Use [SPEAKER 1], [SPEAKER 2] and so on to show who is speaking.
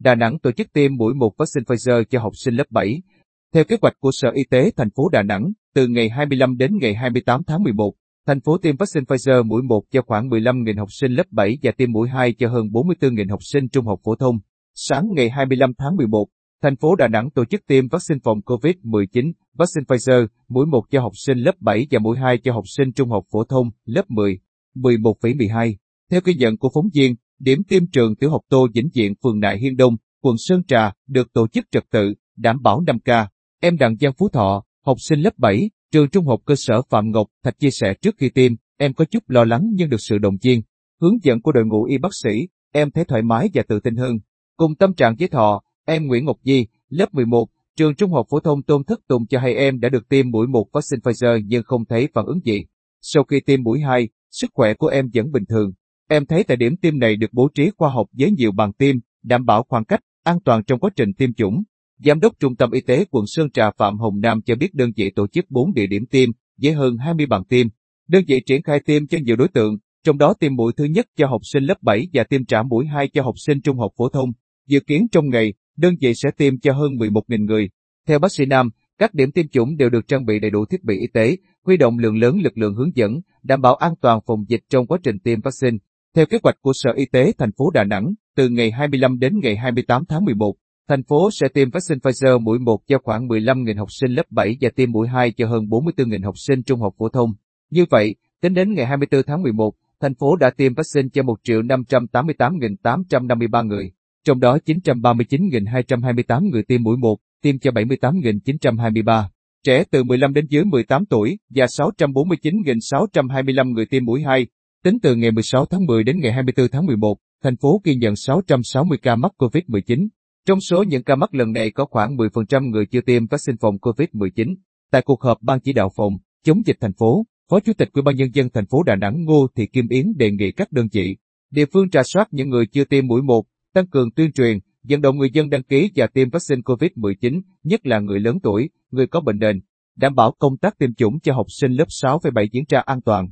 [SPEAKER 1] Đà Nẵng tổ chức tiêm mũi 1 vaccine Pfizer cho học sinh lớp 7. Theo kế hoạch của Sở Y tế thành phố Đà Nẵng, từ ngày 25 đến ngày 28 tháng 11, thành phố tiêm vaccine Pfizer mũi 1 cho khoảng 15.000 học sinh lớp 7 và tiêm mũi 2 cho hơn 44.000 học sinh trung học phổ thông. Sáng ngày 25 tháng 11, thành phố Đà Nẵng tổ chức tiêm vaccine phòng COVID-19, vaccine Pfizer, mũi 1 cho học sinh lớp 7 và mũi 2 cho học sinh trung học phổ thông, lớp 10, 11,12. Theo ghi nhận của phóng viên, điểm tiêm trường tiểu học Tô Vĩnh Diện phường Nại Hiên Đông, quận Sơn Trà, được tổ chức trật tự, đảm bảo 5K. Em Đặng Giang Phú Thọ, học sinh lớp 7, trường trung học cơ sở Phạm Ngọc, Thạch chia sẻ trước khi tiêm, em có chút lo lắng nhưng được sự động viên, hướng dẫn của đội ngũ y bác sĩ, em thấy thoải mái và tự tin hơn. Cùng tâm trạng với Thọ, em Nguyễn Ngọc Di, lớp 11, trường trung học phổ thông Tôn Thất Tùng cho hay em đã được tiêm mũi 1 vaccine Pfizer nhưng không thấy phản ứng gì. Sau khi tiêm mũi 2, sức khỏe của em vẫn bình thường. Em thấy tại điểm tiêm này được bố trí khoa học với nhiều bàn tiêm, đảm bảo khoảng cách, an toàn trong quá trình tiêm chủng. Giám đốc Trung tâm Y tế quận Sơn Trà Phạm Hồng Nam cho biết đơn vị tổ chức 4 địa điểm tiêm, với hơn 20 bàn tiêm. Đơn vị triển khai tiêm cho nhiều đối tượng, trong đó tiêm mũi thứ nhất cho học sinh lớp 7 và tiêm trả mũi 2 cho học sinh trung học phổ thông. Dự kiến trong ngày, đơn vị sẽ tiêm cho hơn 11.000 người. Theo bác sĩ Nam, các điểm tiêm chủng đều được trang bị đầy đủ thiết bị y tế, huy động lượng lớn lực lượng hướng dẫn, đảm bảo an toàn phòng dịch trong quá trình tiêm vaccine. Theo kế hoạch của Sở Y tế thành phố Đà Nẵng, từ ngày 25 đến ngày 28 tháng 11, thành phố sẽ tiêm vaccine Pfizer mũi 1 cho khoảng 15.000 học sinh lớp 7 và tiêm mũi 2 cho hơn 44.000 học sinh trung học phổ thông. Như vậy, tính đến ngày 24 tháng 11, thành phố đã tiêm vaccine cho 1.588.853 người, trong đó 939.228 người tiêm mũi 1, tiêm cho 78.923 trẻ từ 15 đến dưới 18 tuổi và 649.625 người tiêm mũi 2. Tính từ ngày 16 tháng 10 đến ngày 24 tháng 11, thành phố ghi nhận 660 ca mắc COVID-19. Trong số những ca mắc lần này có khoảng 10% người chưa tiêm vaccine phòng COVID-19. Tại cuộc họp ban chỉ đạo phòng chống dịch thành phố, Phó Chủ tịch Ủy ban nhân dân thành phố Đà Nẵng Ngô Thị Kim Yến đề nghị các đơn vị, địa phương trà soát những người chưa tiêm mũi 1, tăng cường tuyên truyền, vận động người dân đăng ký và tiêm vaccine COVID-19, nhất là người lớn tuổi, người có bệnh nền, đảm bảo công tác tiêm chủng cho học sinh lớp 6 7 diễn ra an toàn.